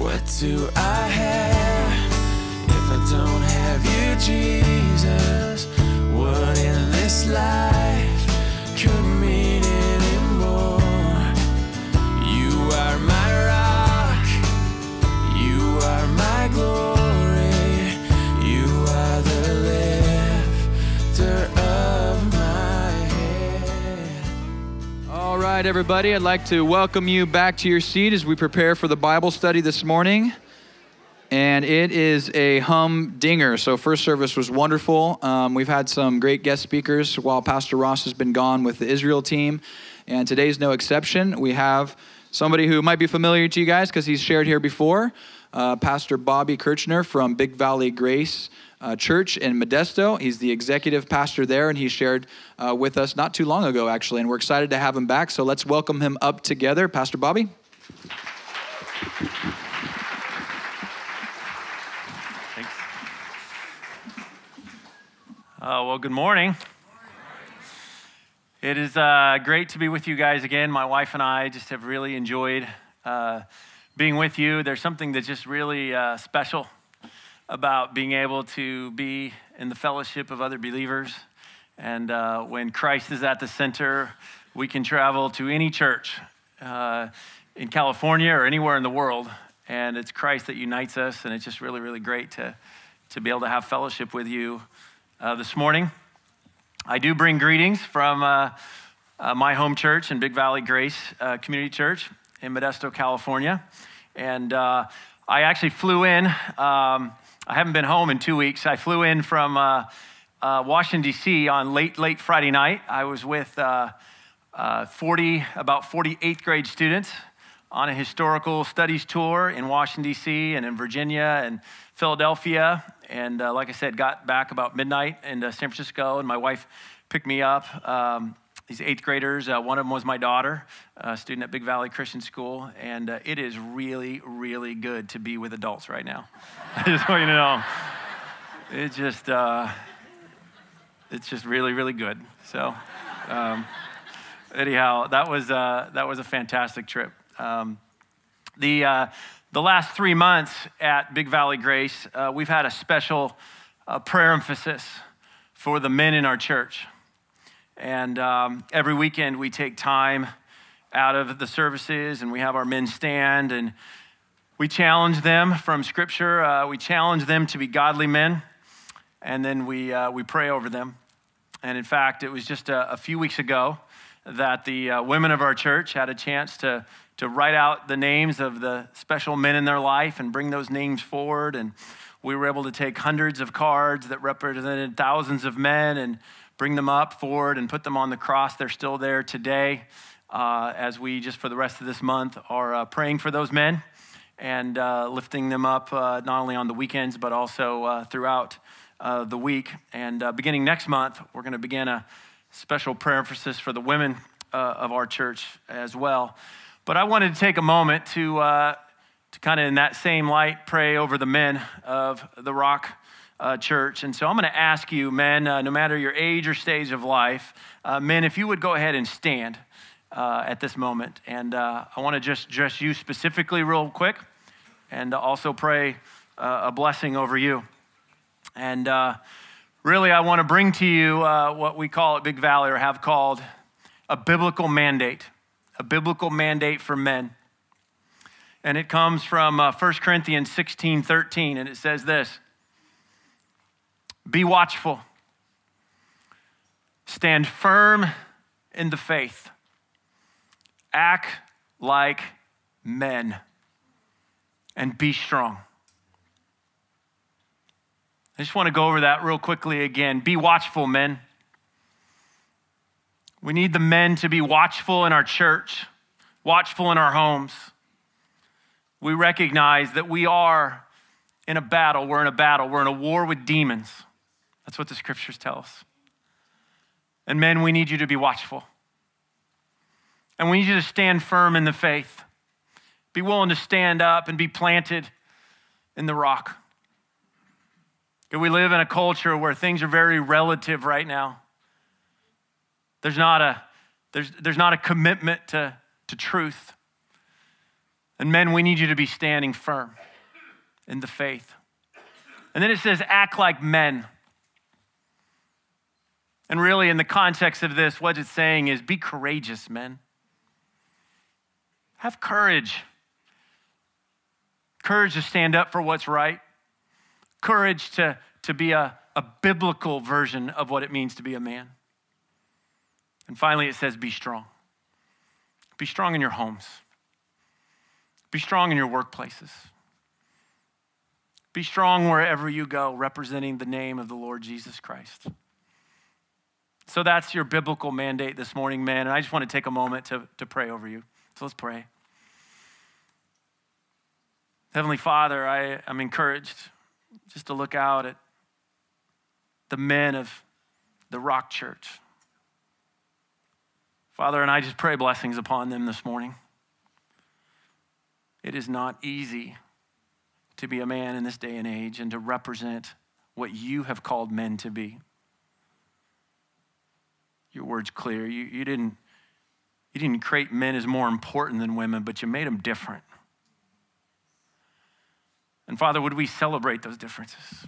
What do I have if I don't have you, Jesus? What in this life right, everybody, I'd like to welcome you back to your seat as we prepare for the Bible study this morning. And it is a humdinger. So, first service was wonderful. Um, we've had some great guest speakers while Pastor Ross has been gone with the Israel team. And today's no exception. We have somebody who might be familiar to you guys because he's shared here before uh, Pastor Bobby Kirchner from Big Valley Grace uh, Church in Modesto. He's the executive pastor there, and he shared uh, with us not too long ago, actually. And we're excited to have him back. So, let's welcome him up together. Pastor Bobby. Thanks. Uh, well, good morning. It is uh, great to be with you guys again. My wife and I just have really enjoyed uh, being with you. There's something that's just really uh, special about being able to be in the fellowship of other believers. And uh, when Christ is at the center, we can travel to any church uh, in California or anywhere in the world. And it's Christ that unites us. And it's just really, really great to, to be able to have fellowship with you uh, this morning. I do bring greetings from uh, uh, my home church in Big Valley Grace uh, Community Church in Modesto, California. And I actually flew in. Um, I haven't been home in two weeks. I flew in from uh, uh, Washington, D.C. on late, late Friday night. I was with uh, uh, 40, about 40 eighth grade students on a historical studies tour in Washington, D.C., and in Virginia and Philadelphia. And uh, like I said, got back about midnight into San Francisco, and my wife picked me up. Um, these eighth graders, uh, one of them was my daughter, a student at Big Valley Christian School, and uh, it is really, really good to be with adults right now. I just want you to know. It just, uh, it's just really, really good. So, um, anyhow, that was, uh, that was a fantastic trip. Um, the, uh, the last three months at Big Valley Grace, uh, we've had a special uh, prayer emphasis for the men in our church. And um, every weekend we take time out of the services and we have our men stand and we challenge them from Scripture. Uh, we challenge them to be godly men and then we, uh, we pray over them. And in fact, it was just a, a few weeks ago that the uh, women of our church had a chance to, to write out the names of the special men in their life and bring those names forward. And we were able to take hundreds of cards that represented thousands of men and bring them up forward and put them on the cross. They're still there today uh, as we just for the rest of this month are uh, praying for those men and uh, lifting them up uh, not only on the weekends but also uh, throughout uh, the week. And beginning next month, we're going to begin a special prayer emphasis for the women of our church as well. But I wanted to take a moment to, to kind of in that same light pray over the men of the Rock uh, church. And so I'm going to ask you, men, uh, no matter your age or stage of life, uh, men, if you would go ahead and stand uh, at this moment. And uh, I want to just address you specifically, real quick, and also pray uh, a blessing over you. And really, I want to bring to you what we call at Big Valley, or have called a biblical mandate, a biblical mandate for men. And it comes from 1 Corinthians 16 13, and it says this. Be watchful. Stand firm in the faith. Act like men. And be strong. I just want to go over that real quickly again. Be watchful, men. We need the men to be watchful in our church, watchful in our homes. We recognize that we are in a battle. We're in a battle. We're in a war with demons. That's what the scriptures tell us. And men, we need you to be watchful. And we need you to stand firm in the faith. Be willing to stand up and be planted in the rock. We live in a culture where things are very relative right now. There's not a, there's, there's not a commitment to, to truth. And men, we need you to be standing firm in the faith. And then it says, act like men. And really, in the context of this, what it's saying is be courageous, men. Have courage. Courage to stand up for what's right. Courage to, to be a, a biblical version of what it means to be a man. And finally, it says, be strong. Be strong in your homes. Be strong in your workplaces. Be strong wherever you go, representing the name of the Lord Jesus Christ. So that's your biblical mandate this morning, man. And I just want to take a moment to, to pray over you. So let's pray. Heavenly Father, I, I'm encouraged just to look out at the men of the Rock Church. Father, and I just pray blessings upon them this morning. It is not easy to be a man in this day and age and to represent what you have called men to be your word's clear. You, you, didn't, you didn't create men as more important than women, but you made them different. And Father, would we celebrate those differences?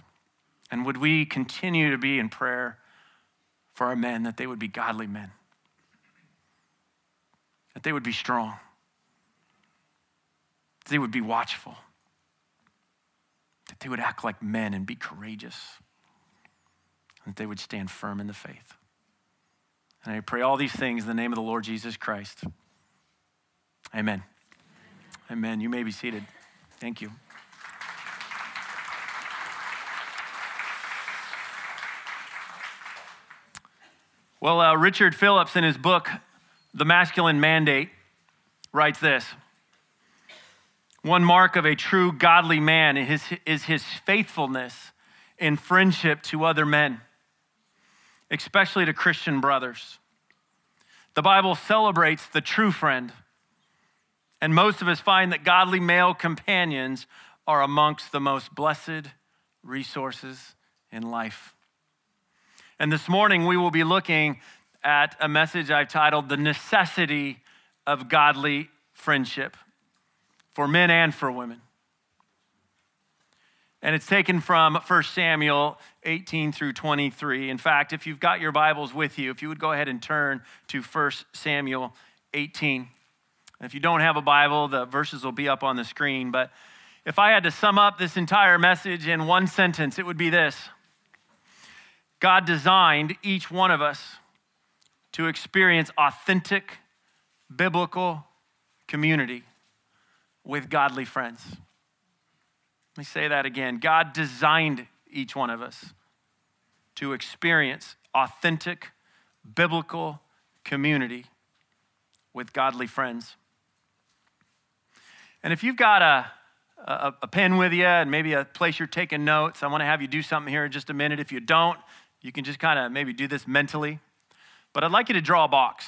And would we continue to be in prayer for our men that they would be godly men? That they would be strong? That they would be watchful? That they would act like men and be courageous? That they would stand firm in the faith? And I pray all these things in the name of the Lord Jesus Christ. Amen. Amen. You may be seated. Thank you. Well, uh, Richard Phillips, in his book, The Masculine Mandate, writes this One mark of a true godly man is his, is his faithfulness in friendship to other men especially to Christian brothers. The Bible celebrates the true friend, and most of us find that godly male companions are amongst the most blessed resources in life. And this morning we will be looking at a message I've titled The Necessity of Godly Friendship for men and for women. And it's taken from 1 Samuel 18 through 23. In fact, if you've got your Bibles with you, if you would go ahead and turn to 1 Samuel 18. And if you don't have a Bible, the verses will be up on the screen. But if I had to sum up this entire message in one sentence, it would be this God designed each one of us to experience authentic biblical community with godly friends. Let me say that again. God designed each one of us to experience authentic biblical community with godly friends. And if you've got a, a, a, pen with you and maybe a place you're taking notes, I want to have you do something here in just a minute. If you don't, you can just kind of maybe do this mentally. But I'd like you to draw a box.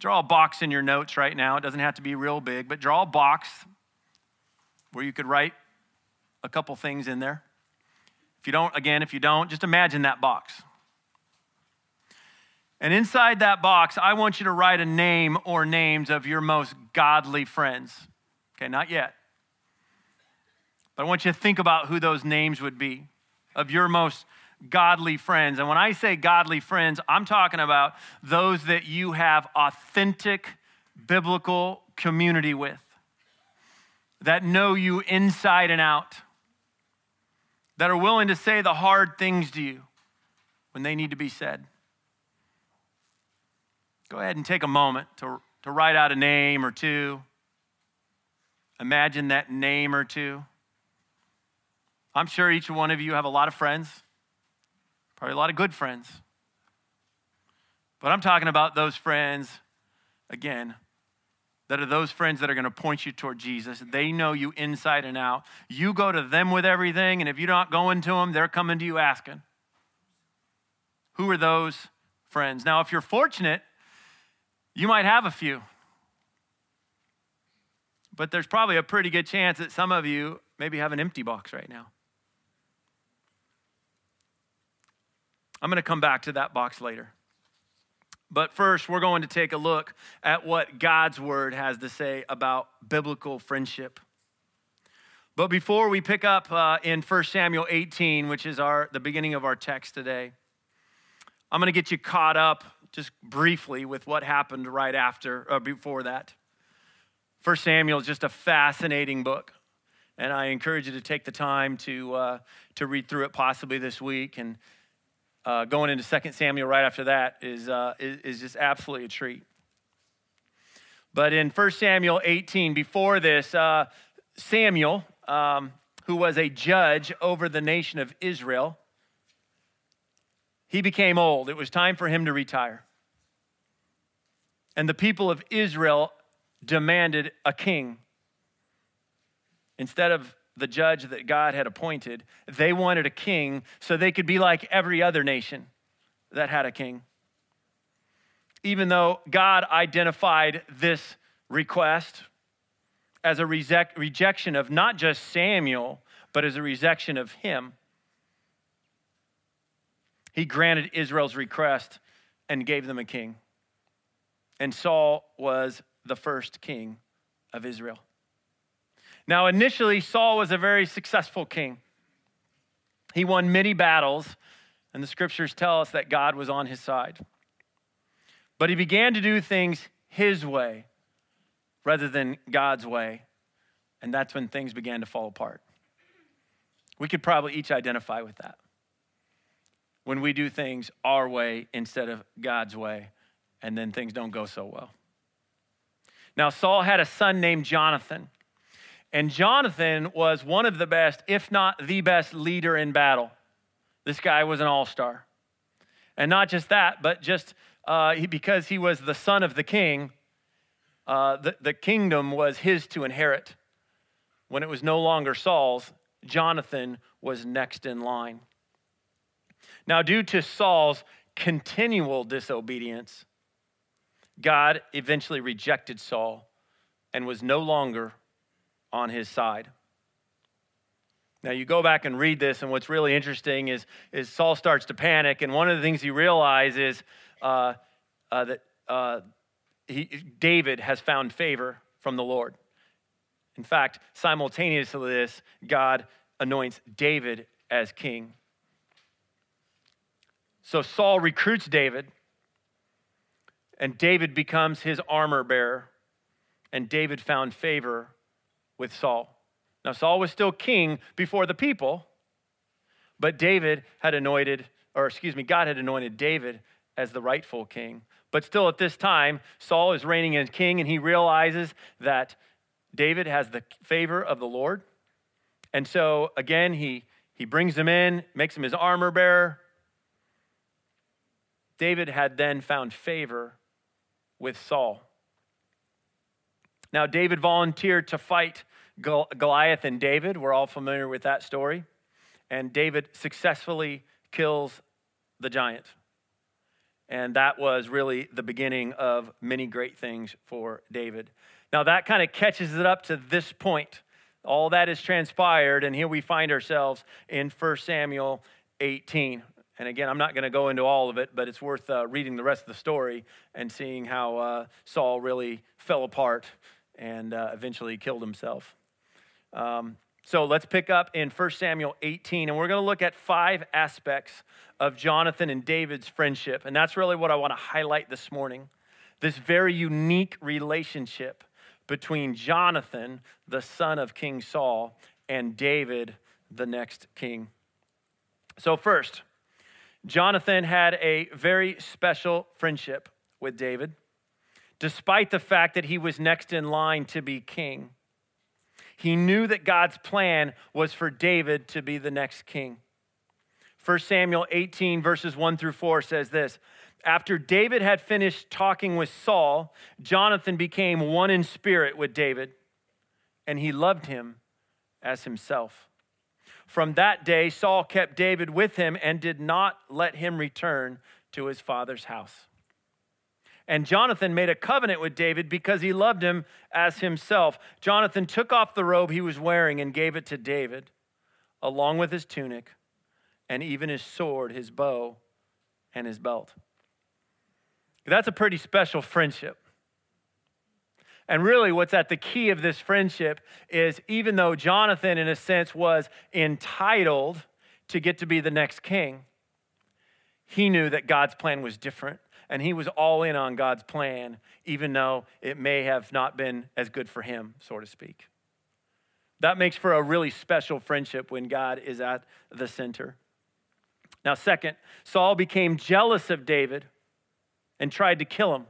Draw a box in your notes right now. It doesn't have to be real big, but draw a box where you could write a couple things in there. If you don't, again, if you don't, just imagine that box. And inside that box, I want you to write a name or names of your most godly friends. Okay, not yet. But I want you to think about who those names would be of your most godly friends. And when I say godly friends, I'm talking about those that you have authentic biblical community with, that know you inside and out that are willing to say the hard things to you when they need to be said. Go ahead and take a moment to, to write out a name or two. Imagine that name or two. I'm sure each one of you have a lot of friends, probably a lot of good friends. But I'm talking about those friends, again, that are those friends that are going to point you toward Jesus. They know you inside and out. You go to them with everything, and if you're not going to them, they're coming to you asking. Who are those friends? Now, if you're fortunate, you might have a few. But there's probably a pretty good chance that some of you maybe have an empty box right now. I'm going to come back to that box later. But first, we're going to take a look at what God's word has to say about biblical friendship. But before we pick up uh, in 1 Samuel 18, which is our, the beginning of our text today, I'm going to get you caught up just briefly with what happened right after, or uh, before that. 1 Samuel is just a fascinating book. And I encourage you to take the time to, uh, to read through it possibly this week. And uh, going into 2 Samuel right after that is, uh, is, is just absolutely a treat. But in 1 Samuel 18, before this, uh, Samuel, um, who was a judge over the nation of Israel, he became old. It was time for him to retire. And the people of Israel demanded a king. Instead of the judge that God had appointed, they wanted a king so they could be like every other nation that had a king. Even though God identified this request as a reject, rejection of not just Samuel, but as a rejection of him, he granted Israel's request and gave them a king. And Saul was the first king of Israel. Now, initially, Saul was a very successful king. He won many battles, and the scriptures tell us that God was on his side. But he began to do things his way rather than God's way, and that's when things began to fall apart. We could probably each identify with that. When we do things our way instead of God's way, and then things don't go so well. Now, Saul had a son named Jonathan. And Jonathan was one of the best, if not the best, leader in battle. This guy was an all star. And not just that, but just uh, he, because he was the son of the king, uh, the, the kingdom was his to inherit. When it was no longer Saul's, Jonathan was next in line. Now, due to Saul's continual disobedience, God eventually rejected Saul and was no longer on his side. Now, you go back and read this, and what's really interesting is, is Saul starts to panic, and one of the things he realizes uh, uh, that uh, he, David has found favor from the Lord. In fact, simultaneously to this, God anoints David as king. So Saul recruits David and David becomes his armor bearer. And David found favor with Saul. Now, Saul was still king before the people, but David had anointed, or excuse me, God had anointed David as the rightful king. But still, at this time, Saul is reigning as king, and he realizes that David has the favor of the Lord. And so, again, he, he brings him in, makes him his armor bearer. David had then found favor with Saul. Now, David volunteered to fight Goliath and David. We're all familiar with that story. And David successfully kills the giant. And that was really the beginning of many great things for David. Now, that kind of catches it up to this point. All that has transpired, and here we find ourselves in 1 Samuel 18. And again, I'm not going to go into all of it, but it's worth uh, reading the rest of the story and seeing how uh, Saul really fell apart and uh, eventually killed himself. Um, so let's pick up in 1 Samuel 18, and we're going to look at five aspects of Jonathan and David's friendship. And that's really what I want to highlight this morning this very unique relationship between Jonathan, the son of King Saul, and David, the next king. So, first, Jonathan had a very special friendship with David, despite the fact that he was next in line to be king. He knew that God's plan was for David to be the next king. 1 Samuel 18, verses 1 through 4 says this After David had finished talking with Saul, Jonathan became one in spirit with David, and he loved him as himself. From that day, Saul kept David with him and did not let him return to his father's house. And Jonathan made a covenant with David because he loved him as himself. Jonathan took off the robe he was wearing and gave it to David, along with his tunic and even his sword, his bow, and his belt. That's a pretty special friendship. And really, what's at the key of this friendship is even though Jonathan, in a sense, was entitled to get to be the next king, he knew that God's plan was different. And he was all in on God's plan, even though it may have not been as good for him, so to speak. That makes for a really special friendship when God is at the center. Now, second, Saul became jealous of David and tried to kill him.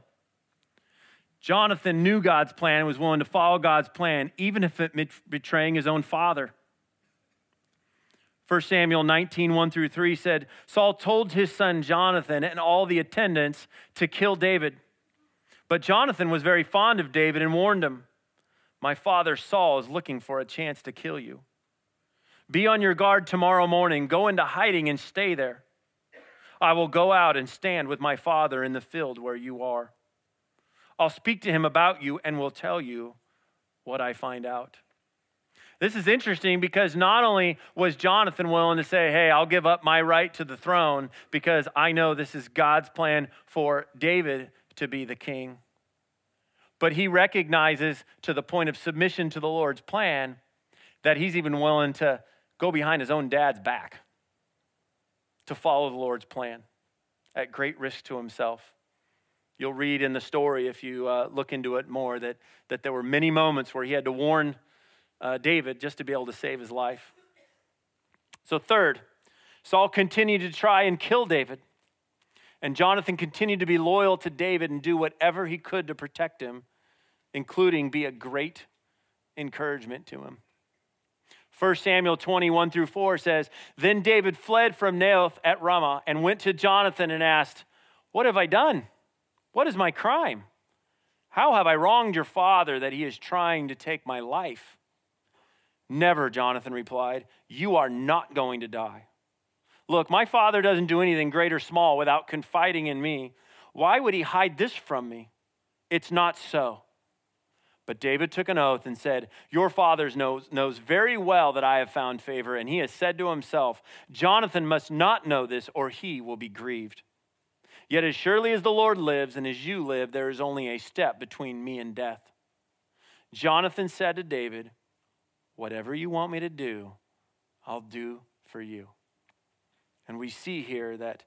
Jonathan knew God's plan and was willing to follow God's plan, even if it meant betraying his own father. 1 Samuel 19, 1 through 3 said, Saul told his son Jonathan and all the attendants to kill David. But Jonathan was very fond of David and warned him, My father Saul is looking for a chance to kill you. Be on your guard tomorrow morning. Go into hiding and stay there. I will go out and stand with my father in the field where you are. I'll speak to him about you and will tell you what I find out. This is interesting because not only was Jonathan willing to say, Hey, I'll give up my right to the throne because I know this is God's plan for David to be the king, but he recognizes to the point of submission to the Lord's plan that he's even willing to go behind his own dad's back to follow the Lord's plan at great risk to himself. You'll read in the story, if you uh, look into it more, that, that there were many moments where he had to warn uh, David just to be able to save his life. So, third, Saul continued to try and kill David. And Jonathan continued to be loyal to David and do whatever he could to protect him, including be a great encouragement to him. 1 Samuel 21 through 4 says, Then David fled from Naioth at Ramah and went to Jonathan and asked, What have I done? What is my crime? How have I wronged your father that he is trying to take my life? Never, Jonathan replied. You are not going to die. Look, my father doesn't do anything great or small without confiding in me. Why would he hide this from me? It's not so. But David took an oath and said, Your father knows, knows very well that I have found favor, and he has said to himself, Jonathan must not know this, or he will be grieved. Yet as surely as the Lord lives and as you live, there is only a step between me and death. Jonathan said to David, Whatever you want me to do, I'll do for you. And we see here that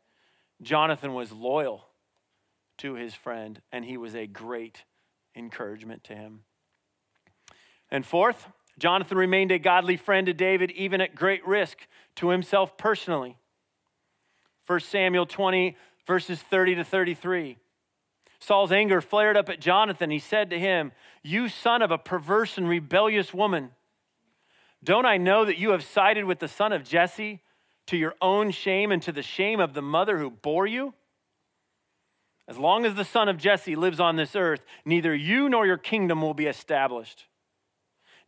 Jonathan was loyal to his friend, and he was a great encouragement to him. And fourth, Jonathan remained a godly friend to David, even at great risk to himself personally. 1 Samuel 20, verses 30 to 33. Saul's anger flared up at Jonathan. He said to him, You son of a perverse and rebellious woman, don't I know that you have sided with the son of Jesse to your own shame and to the shame of the mother who bore you? As long as the son of Jesse lives on this earth, neither you nor your kingdom will be established.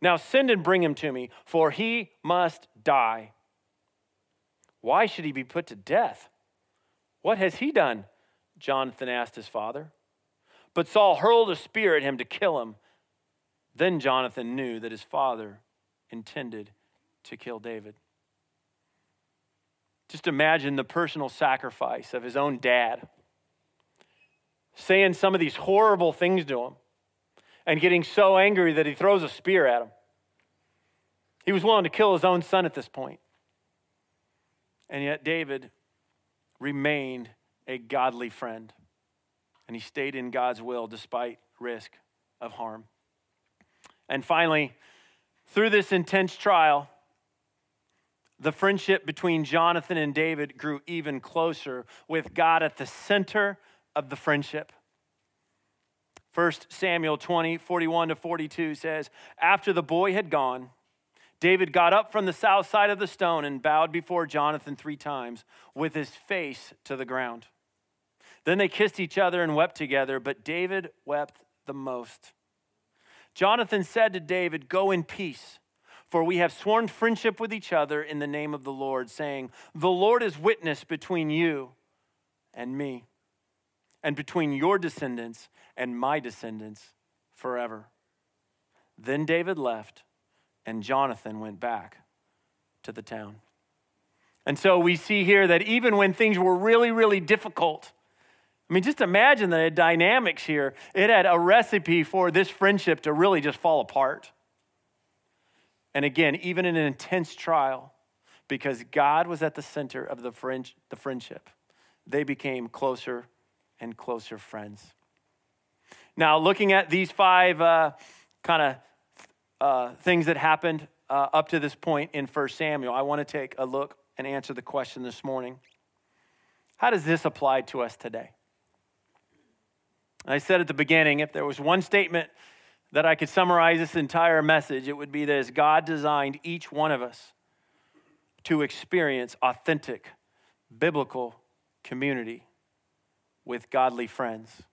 Now send and bring him to me, for he must die. Why should he be put to death? What has he done? Jonathan asked his father. But Saul hurled a spear at him to kill him. Then Jonathan knew that his father intended to kill David. Just imagine the personal sacrifice of his own dad saying some of these horrible things to him and getting so angry that he throws a spear at him. He was willing to kill his own son at this point. And yet, David remained a godly friend, and he stayed in God's will despite risk of harm. And finally, through this intense trial, the friendship between Jonathan and David grew even closer with God at the center of the friendship. 1 Samuel 20, 41 to 42 says, After the boy had gone, David got up from the south side of the stone and bowed before Jonathan three times with his face to the ground. Then they kissed each other and wept together, but David wept the most. Jonathan said to David, Go in peace, for we have sworn friendship with each other in the name of the Lord, saying, The Lord is witness between you and me, and between your descendants and my descendants forever. Then David left and Jonathan went back to the town. And so we see here that even when things were really, really difficult, I mean, just imagine the dynamics here. It had a recipe for this friendship to really just fall apart. And again, even in an intense trial, because God was at the center of the, friend, the friendship, they became closer and closer friends. Now, looking at these five uh, kind of uh, things that happened uh, up to this point in 1 Samuel, I want to take a look and answer the question this morning How does this apply to us today? I said at the beginning if there was one statement that I could summarize this entire message, it would be this God designed each one of us to experience authentic, biblical community with godly friends.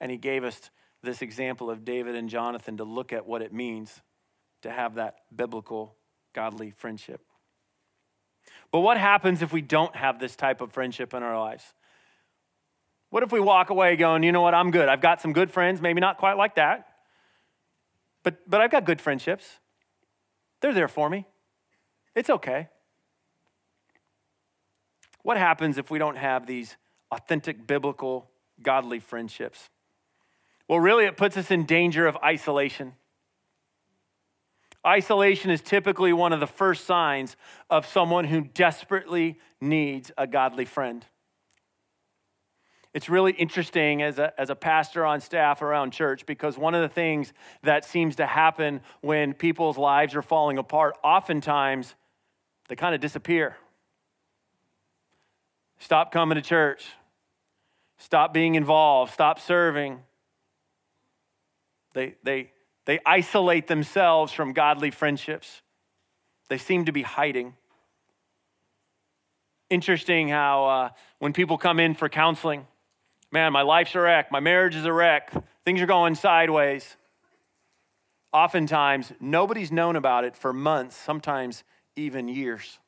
And He gave us this example of David and Jonathan to look at what it means to have that biblical, godly friendship. But what happens if we don't have this type of friendship in our lives? What if we walk away going, you know what, I'm good. I've got some good friends, maybe not quite like that, but, but I've got good friendships. They're there for me. It's okay. What happens if we don't have these authentic, biblical, godly friendships? Well, really, it puts us in danger of isolation. Isolation is typically one of the first signs of someone who desperately needs a godly friend. It's really interesting as a, as a pastor on staff around church because one of the things that seems to happen when people's lives are falling apart, oftentimes they kind of disappear. Stop coming to church, stop being involved, stop serving. They, they, they isolate themselves from godly friendships. They seem to be hiding. Interesting how uh, when people come in for counseling, man, my life's a wreck, my marriage is a wreck, things are going sideways. Oftentimes, nobody's known about it for months, sometimes even years.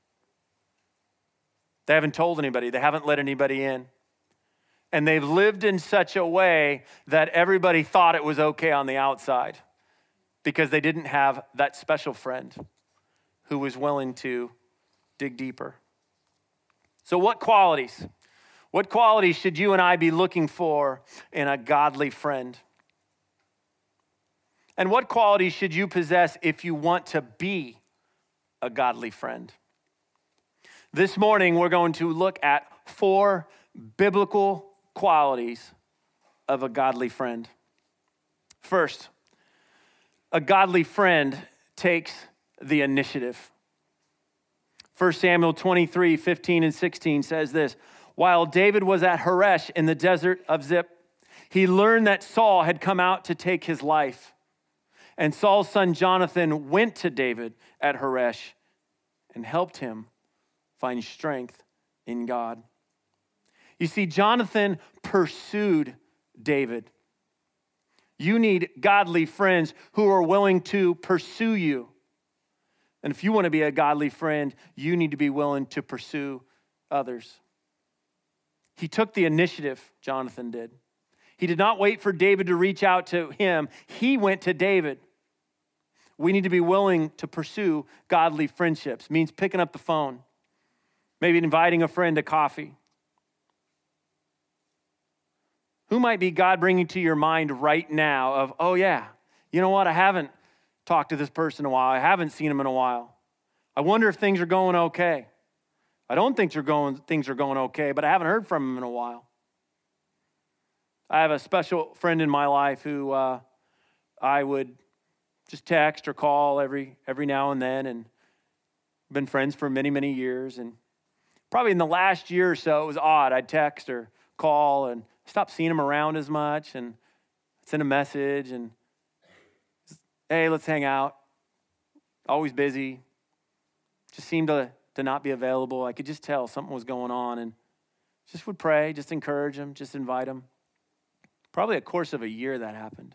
They haven't told anybody, they haven't let anybody in. And they've lived in such a way that everybody thought it was okay on the outside because they didn't have that special friend who was willing to dig deeper. So, what qualities? What qualities should you and I be looking for in a godly friend? And what qualities should you possess if you want to be a godly friend? This morning, we're going to look at four biblical qualities of a godly friend. First, a godly friend takes the initiative. 1 Samuel 23 15 and 16 says this While David was at Horesh in the desert of Ziph, he learned that Saul had come out to take his life. And Saul's son Jonathan went to David at Horesh and helped him find strength in God. You see, Jonathan pursued David. You need godly friends who are willing to pursue you. And if you want to be a godly friend, you need to be willing to pursue others. He took the initiative, Jonathan did. He did not wait for David to reach out to him, he went to David. We need to be willing to pursue godly friendships, means picking up the phone, maybe inviting a friend to coffee, Who might be God bringing to your mind right now of, oh, yeah, you know what? I haven't talked to this person in a while. I haven't seen him in a while. I wonder if things are going okay. I don't think they're going, things are going okay, but I haven't heard from him in a while. I have a special friend in my life who uh, I would just text or call every every now and then, and been friends for many many years. And probably in the last year or so, it was odd. I'd text or call, and Stop seeing him around as much and send a message and, hey, let's hang out. Always busy. Just seemed to, to not be available. I could just tell something was going on and just would pray, just encourage him, just invite him. Probably a course of a year that happened.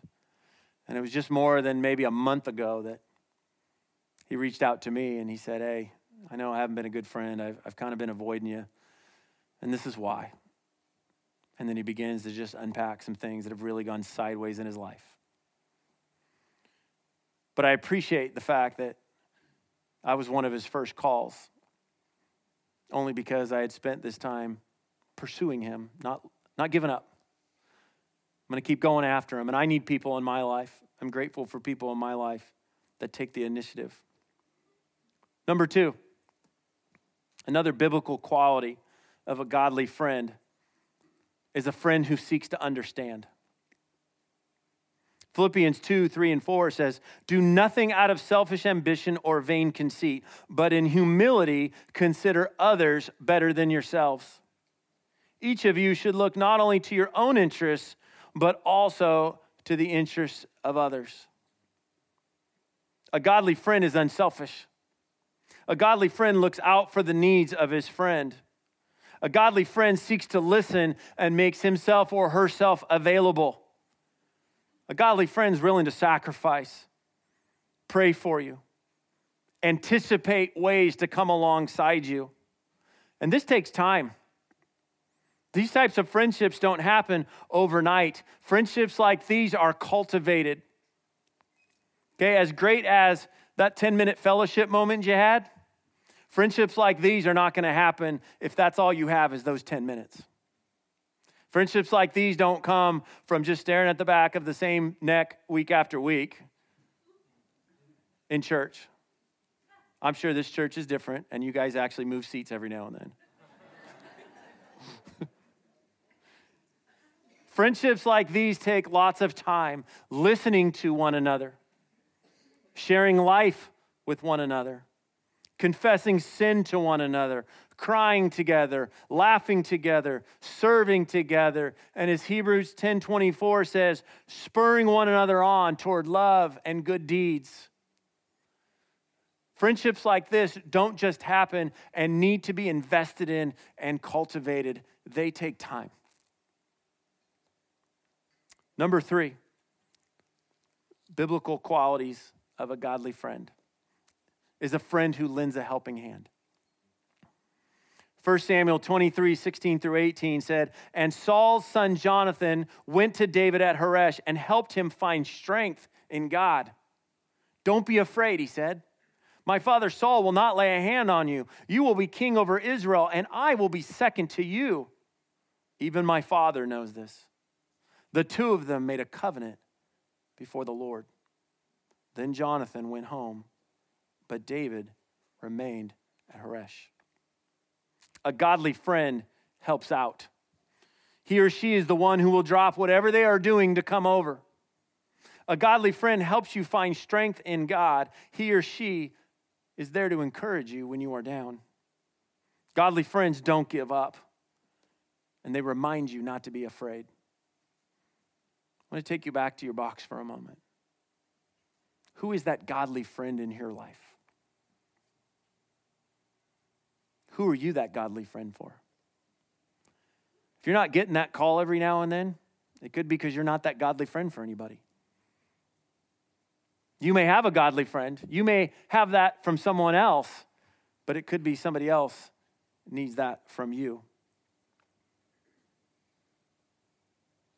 And it was just more than maybe a month ago that he reached out to me and he said, Hey, I know I haven't been a good friend. I've, I've kind of been avoiding you. And this is why. And then he begins to just unpack some things that have really gone sideways in his life. But I appreciate the fact that I was one of his first calls, only because I had spent this time pursuing him, not, not giving up, I'm going to keep going after him. And I need people in my life. I'm grateful for people in my life that take the initiative. Number two, another biblical quality of a godly friend is a friend who seeks to understand. Philippians 2, 3, and 4 says, Do nothing out of selfish ambition or vain conceit, but in humility consider others better than yourselves. Each of you should look not only to your own interests, but also to the interests of others. A godly friend is unselfish. A godly friend looks out for the needs of his friend. A godly friend seeks to listen and makes himself or herself available. A godly friend is willing to sacrifice, pray for you, anticipate ways to come alongside you. And this takes time. These types of friendships don't happen overnight. Friendships like these are cultivated. Okay, as great as that 10 minute fellowship moment you had, friendships like these are not going to happen if that's all you have is those 10 minutes. Friendships like these don't come from just staring at the back of the same neck week after week in church. I'm sure this church is different, and you guys actually move seats every now and then. Friendships like these take lots of time listening to one another, sharing life with one another, confessing sin to one another, crying together, laughing together, serving together, and as Hebrews 10:24 says, spurring one another on toward love and good deeds. Friendships like this don't just happen and need to be invested in and cultivated. They take time. Number three, biblical qualities of a godly friend is a friend who lends a helping hand. 1 Samuel 23, 16 through 18 said, And Saul's son Jonathan went to David at Horesh and helped him find strength in God. Don't be afraid, he said. My father Saul will not lay a hand on you. You will be king over Israel, and I will be second to you. Even my father knows this. The two of them made a covenant before the Lord. Then Jonathan went home, but David remained at Horesh. A godly friend helps out. He or she is the one who will drop whatever they are doing to come over. A godly friend helps you find strength in God. He or she is there to encourage you when you are down. Godly friends don't give up, and they remind you not to be afraid. I want to take you back to your box for a moment. Who is that godly friend in your life? Who are you that godly friend for? If you're not getting that call every now and then, it could be because you're not that godly friend for anybody. You may have a godly friend. You may have that from someone else, but it could be somebody else needs that from you.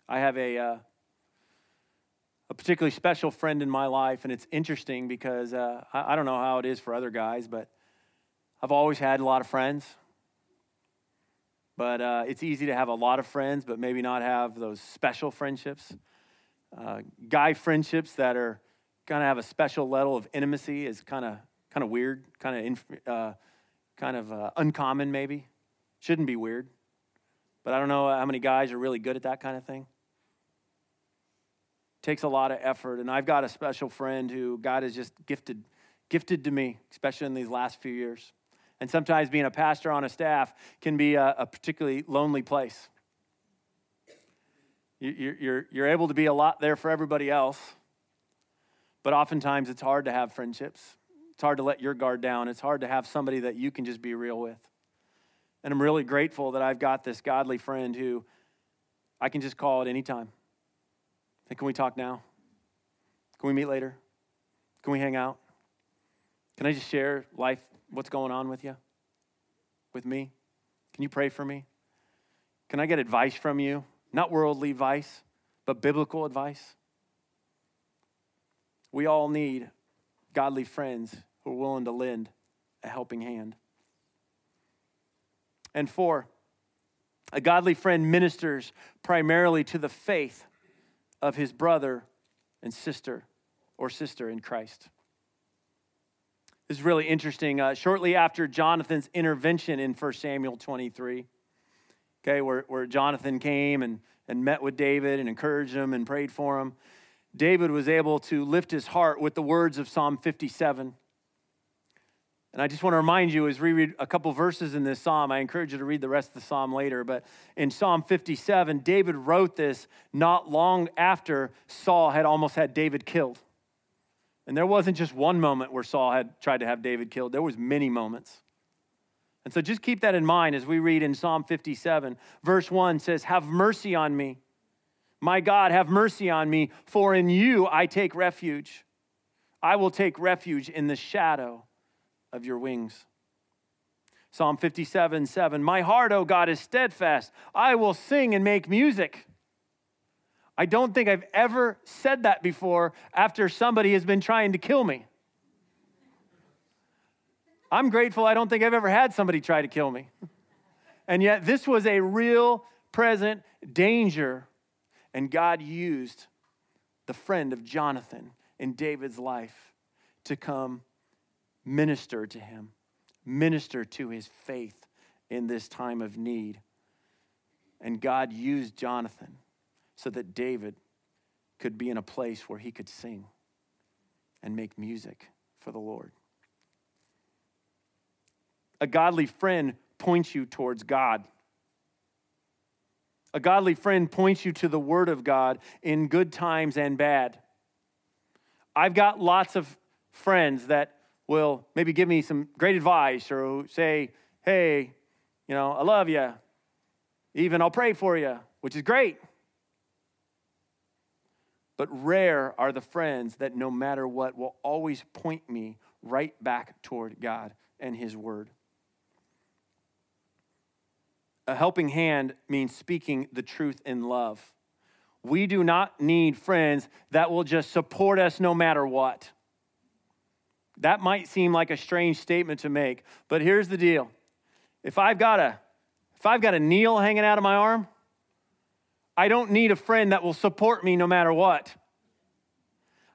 I have a uh, a particularly special friend in my life, and it's interesting because uh, I, I, don't know how it is for other guys, but I've always had a lot of friends. But uh, it's easy to have a lot of friends, but maybe not have those special friendships. Uh, guy friendships that are kind of have a special level of intimacy is kind of kind of weird, kind of uh, kind of uh, uncommon, maybe. Shouldn't be weird, but I don't know how many guys are really good at that kind of thing takes a lot of effort. And I've got a special friend who God has just gifted, gifted to me, especially in these last few years. And sometimes being a pastor on a staff can be a, a particularly lonely place. You, you're, you're able to be a lot there for everybody else, but oftentimes it's hard to have friendships. It's hard to let your guard down. It's hard to have somebody that you can just be real with. And I'm really grateful that I've got this godly friend who I can just call at any time. Hey, can we talk now? Can we meet later? Can we hang out? Can I just share life, what's going on with you, with me? Can you pray for me? Can I get advice from you? Not worldly advice, but biblical advice. We all need godly friends who are willing to lend a helping hand. And four, a godly friend ministers primarily to the faith of his brother and sister or sister in Christ. This is really interesting. Uh, shortly after Jonathan's intervention in 1 Samuel 23, okay, where, where Jonathan came and, and met with David and encouraged him and prayed for him, David was able to lift his heart with the words of Psalm 57. And I just want to remind you as we read a couple verses in this psalm, I encourage you to read the rest of the psalm later. But in Psalm 57, David wrote this not long after Saul had almost had David killed. And there wasn't just one moment where Saul had tried to have David killed, there was many moments. And so just keep that in mind as we read in Psalm 57. Verse 1 says, Have mercy on me. My God, have mercy on me, for in you I take refuge. I will take refuge in the shadow of your wings. Psalm 57 7. My heart, O God, is steadfast. I will sing and make music. I don't think I've ever said that before after somebody has been trying to kill me. I'm grateful I don't think I've ever had somebody try to kill me. And yet, this was a real present danger. And God used the friend of Jonathan in David's life to come minister to him, minister to his faith in this time of need. And God used Jonathan so that David could be in a place where he could sing and make music for the Lord. A godly friend points you towards God. A godly friend points you to the Word of God in good times and bad. I've got lots of friends that will maybe give me some great advice or say, hey, you know, I love you. Even I'll pray for you, which is great. But rare are the friends that no matter what will always point me right back toward God and His Word. A helping hand means speaking the truth in love. We do not need friends that will just support us no matter what. That might seem like a strange statement to make, but here's the deal. If I've got a if I've got a needle hanging out of my arm, I don't need a friend that will support me no matter what.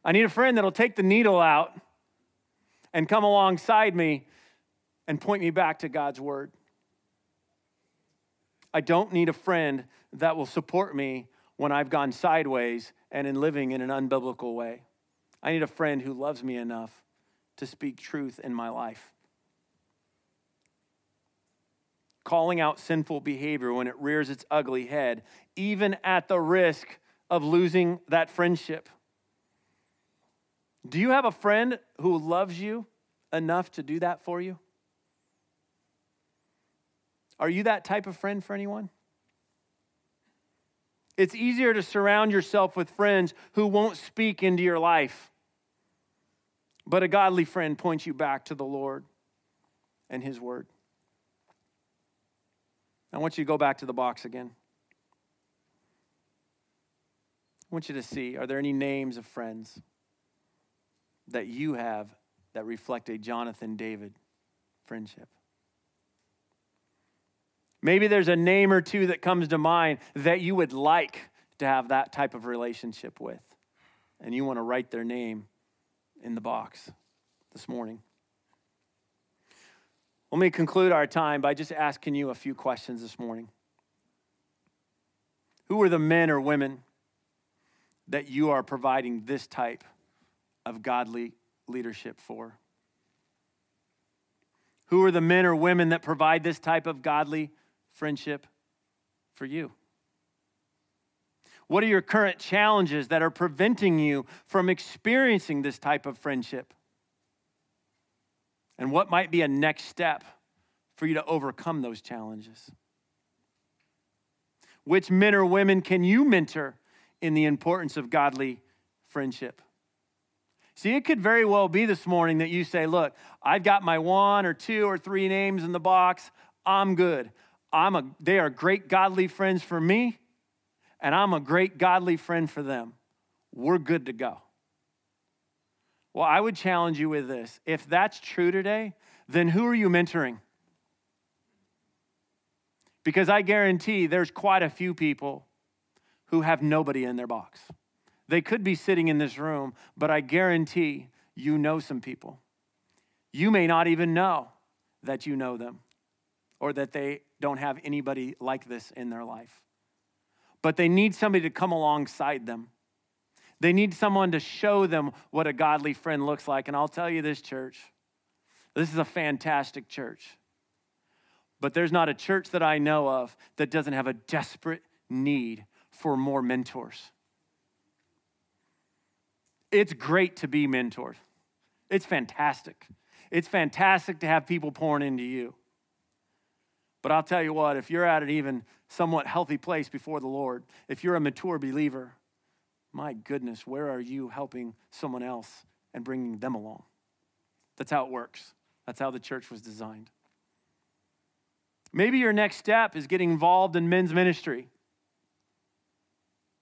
I need a friend that'll take the needle out and come alongside me and point me back to God's word. I don't need a friend that will support me when I've gone sideways and in living in an unbiblical way. I need a friend who loves me enough to speak truth in my life. Calling out sinful behavior when it rears its ugly head, even at the risk of losing that friendship. Do you have a friend who loves you enough to do that for you? Are you that type of friend for anyone? It's easier to surround yourself with friends who won't speak into your life. But a godly friend points you back to the Lord and His Word. I want you to go back to the box again. I want you to see are there any names of friends that you have that reflect a Jonathan David friendship? Maybe there's a name or two that comes to mind that you would like to have that type of relationship with, and you want to write their name in the box this morning. Let me conclude our time by just asking you a few questions this morning. Who are the men or women that you are providing this type of godly leadership for? Who are the men or women that provide this type of godly friendship for you? What are your current challenges that are preventing you from experiencing this type of friendship? And what might be a next step for you to overcome those challenges? Which men or women can you mentor in the importance of godly friendship? See, it could very well be this morning that you say, Look, I've got my one or two or three names in the box. I'm good. I'm a, they are great godly friends for me and I'm a great godly friend for them, we're good to go. Well, I would challenge you with this. If that's true today, then who are you mentoring? Because I guarantee there's quite a few people who have nobody in their box. They could be sitting in this room, but I guarantee you know some people. You may not even know that you know them or that they don't have anybody like this in their life. But they need somebody to come alongside them. They need someone to show them what a godly friend looks like. And I'll tell you this, church, this is a fantastic church. But there's not a church that I know of that doesn't have a desperate need for more mentors. It's great to be mentored. It's fantastic. It's fantastic to have people pouring into you. But I'll tell you what, if you're at an even somewhat healthy place before the Lord, if you're a mature believer, my goodness, where are you helping someone else and bringing them along? That's how it works. That's how the church was designed. Maybe your next step is getting involved in men's ministry.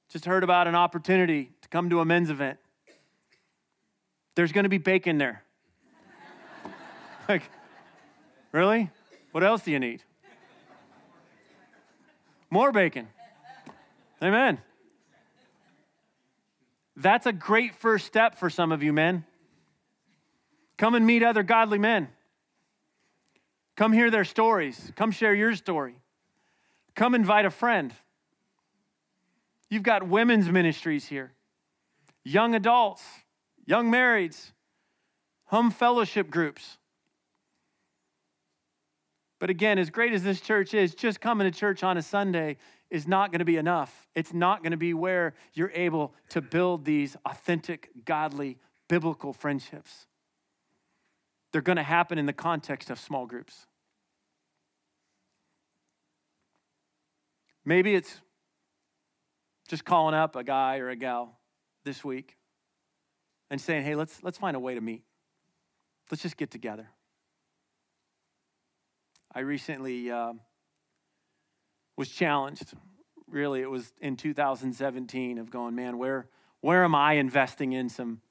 Just heard about an opportunity to come to a men's event. There's going to be bacon there. like, really? What else do you need? More bacon. Amen. That's a great first step for some of you men. Come and meet other godly men. Come hear their stories. Come share your story. Come invite a friend. You've got women's ministries here, young adults, young marrieds, home fellowship groups. But again, as great as this church is, just coming to church on a Sunday is not going to be enough. It's not going to be where you're able to build these authentic, godly, biblical friendships. They're going to happen in the context of small groups. Maybe it's just calling up a guy or a gal this week and saying, hey, let's, let's find a way to meet. Let's just get together. I recently uh, was challenged. Really, it was in 2017 of going, man, where, where am I investing in some,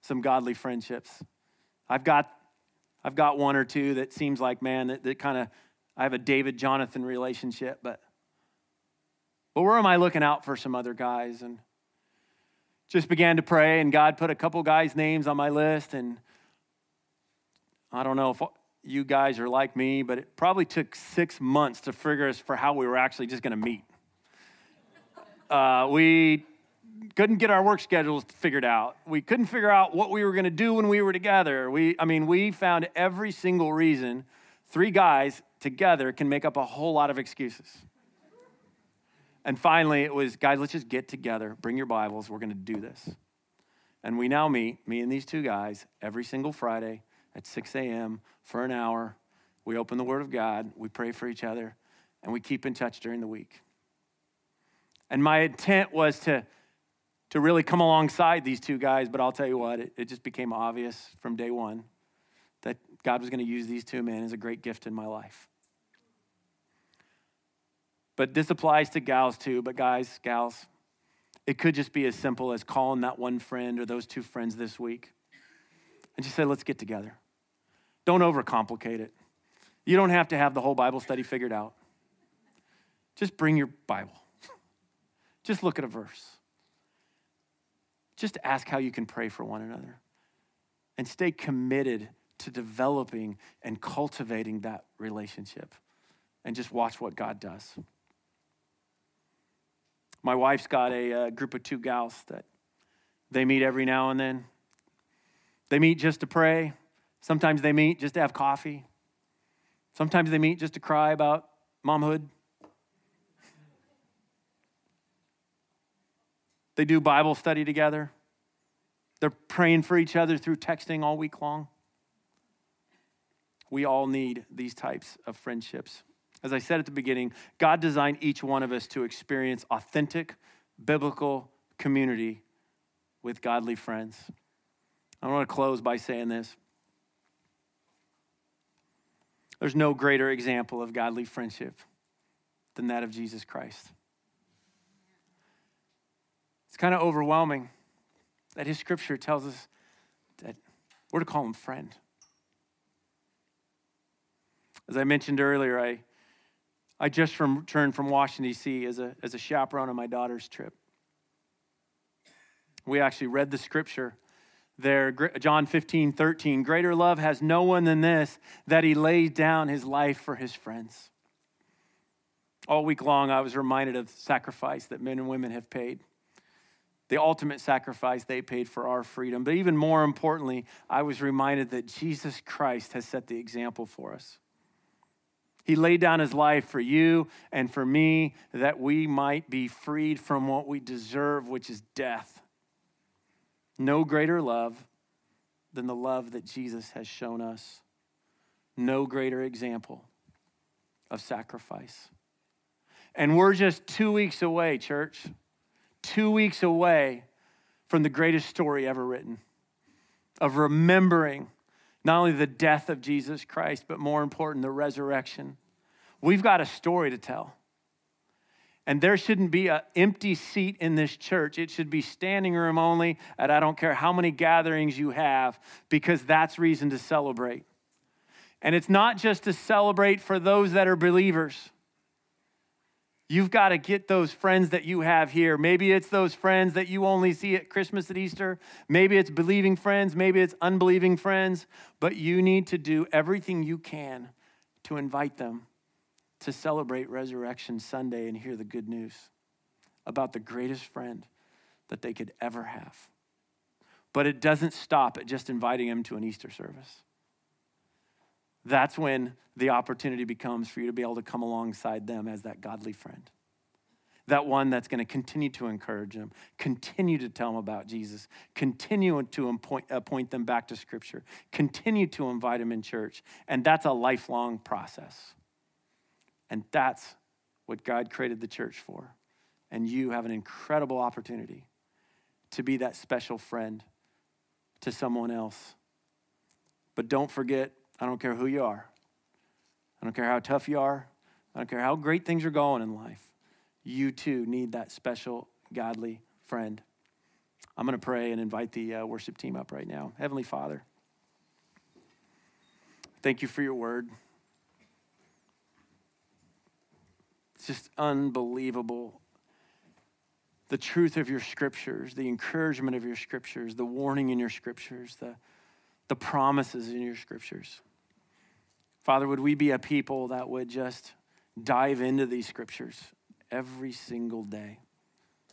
some godly friendships? I've got, I've got one or two that seems like, man, that, that kind of, I have a David Jonathan relationship, but but where am I looking out for some other guys? And just began to pray, and God put a couple guys' names on my list. And I don't know if you guys are like me, but it probably took six months to figure us for how we were actually just going to meet. Uh, we couldn't get our work schedules figured out. We couldn't figure out what we were going to do when we were together. We, I mean, we found every single reason three guys together can make up a whole lot of excuses. And finally, it was, guys, let's just get together, bring your Bibles, we're going to do this. And we now meet, me and these two guys, every single Friday at 6 a.m. for an hour. We open the Word of God, we pray for each other, and we keep in touch during the week. And my intent was to, to really come alongside these two guys, but I'll tell you what, it, it just became obvious from day one that God was going to use these two men as a great gift in my life. But this applies to gals too. But guys, gals, it could just be as simple as calling that one friend or those two friends this week and just say, let's get together. Don't overcomplicate it. You don't have to have the whole Bible study figured out. Just bring your Bible. Just look at a verse. Just ask how you can pray for one another. And stay committed to developing and cultivating that relationship. And just watch what God does. My wife's got a, uh, group of two gals that they meet every now and then. They meet just to pray. Sometimes they meet just to have coffee. Sometimes they meet just to cry about momhood. They do Bible study together. They're praying for each other through texting all week long. We all need these types of friendships. As I said at the beginning, God designed each one of us to experience authentic biblical community with godly friends. I want to close by saying this. There's no greater example of godly friendship than that of Jesus Christ. It's kind of overwhelming that his scripture tells us that we're to call him friend. As I mentioned earlier, I I just returned from Washington, D.C. As a, as a chaperone on my daughter's trip. We actually read the scripture there, John 15, 13. Greater love has no one than this, that he lays down his life for his friends. All week long, I was reminded of sacrifice that men and women have paid, the ultimate sacrifice they paid for our freedom. But even more importantly, I was reminded that Jesus Christ has set the example for us. He laid down his life for you and for me that we might be freed from what we deserve, which is death. No greater love than the love that Jesus has shown us. No greater example of sacrifice. And we're just two weeks away, church, two weeks away from the greatest story ever written of remembering not only the death of Jesus Christ, but more important, the resurrection. We've got a story to tell. And there shouldn't be an empty seat in this church. It should be standing room only, and I don't care how many gatherings you have, because that's reason to celebrate. And it's not just to celebrate for those that are believers. You've got to get those friends that you have here. Maybe it's those friends that you only see at Christmas and Easter. Maybe it's believing friends. Maybe it's unbelieving friends. But you need to do everything you can to invite them to celebrate Resurrection Sunday and hear the good news about the greatest friend that they could ever have. But it doesn't stop at just inviting them to an Easter service. That's when the opportunity becomes for you to be able to come alongside them as that godly friend. That one that's going to continue to encourage them, continue to tell them about Jesus, continue to point, them back to Scripture, continue to invite them in church. And that's a lifelong process. And that's what God created the church for. And you have an incredible opportunity to be that special friend to someone else. But don't forget, I don't care who you are, I don't care how tough you are, I don't care how great things are going in life. You too need that special, godly friend. I'm going to pray and invite the uh, worship team up right now. Heavenly Father, thank you for your word. It's just unbelievable. The truth of your scriptures, the encouragement of your scriptures, the warning in your scriptures, the, the promises in your scriptures. Father, would we be a people that would just dive into these scriptures every single day?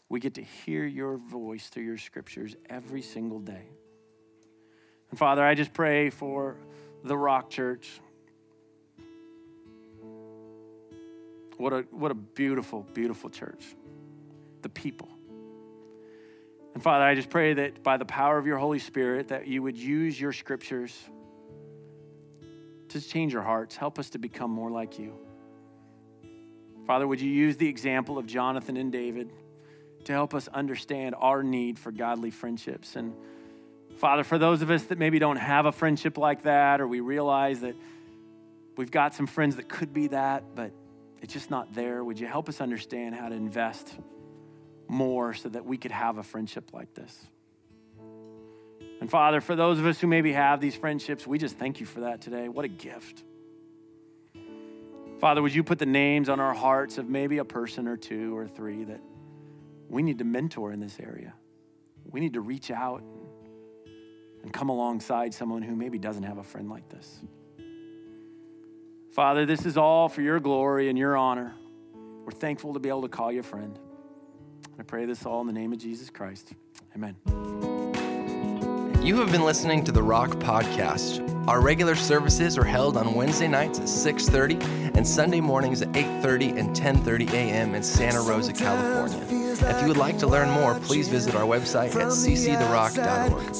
We get to hear your voice through your scriptures every single day. And Father, I just pray for the Rock Church. What a, what a beautiful, beautiful church. The people. And Father, I just pray that by the power of your Holy Spirit, that you would use your scriptures to change our hearts. Help us to become more like you. Father, would you use the example of Jonathan and David to help us understand our need for godly friendships? And Father, for those of us that maybe don't have a friendship like that, or we realize that we've got some friends that could be that, but it's just not there. Would you help us understand how to invest more so that we could have a friendship like this? And Father, for those of us who maybe have these friendships, we just thank you for that today. What a gift. Father, would you put the names on our hearts of maybe a person or two or three that we need to mentor in this area? We need to reach out and come alongside someone who maybe doesn't have a friend like this. Father, this is all for your glory and your honor. We're thankful to be able to call you a friend. I pray this all in the name of Jesus Christ. Amen. You have been listening to the Rock Podcast. Our regular services are held on Wednesday nights at 6:30 and Sunday mornings at 8:30 and 10:30 a.m. in Santa Rosa, California. If you would like to learn more, please visit our website at cctherock.org.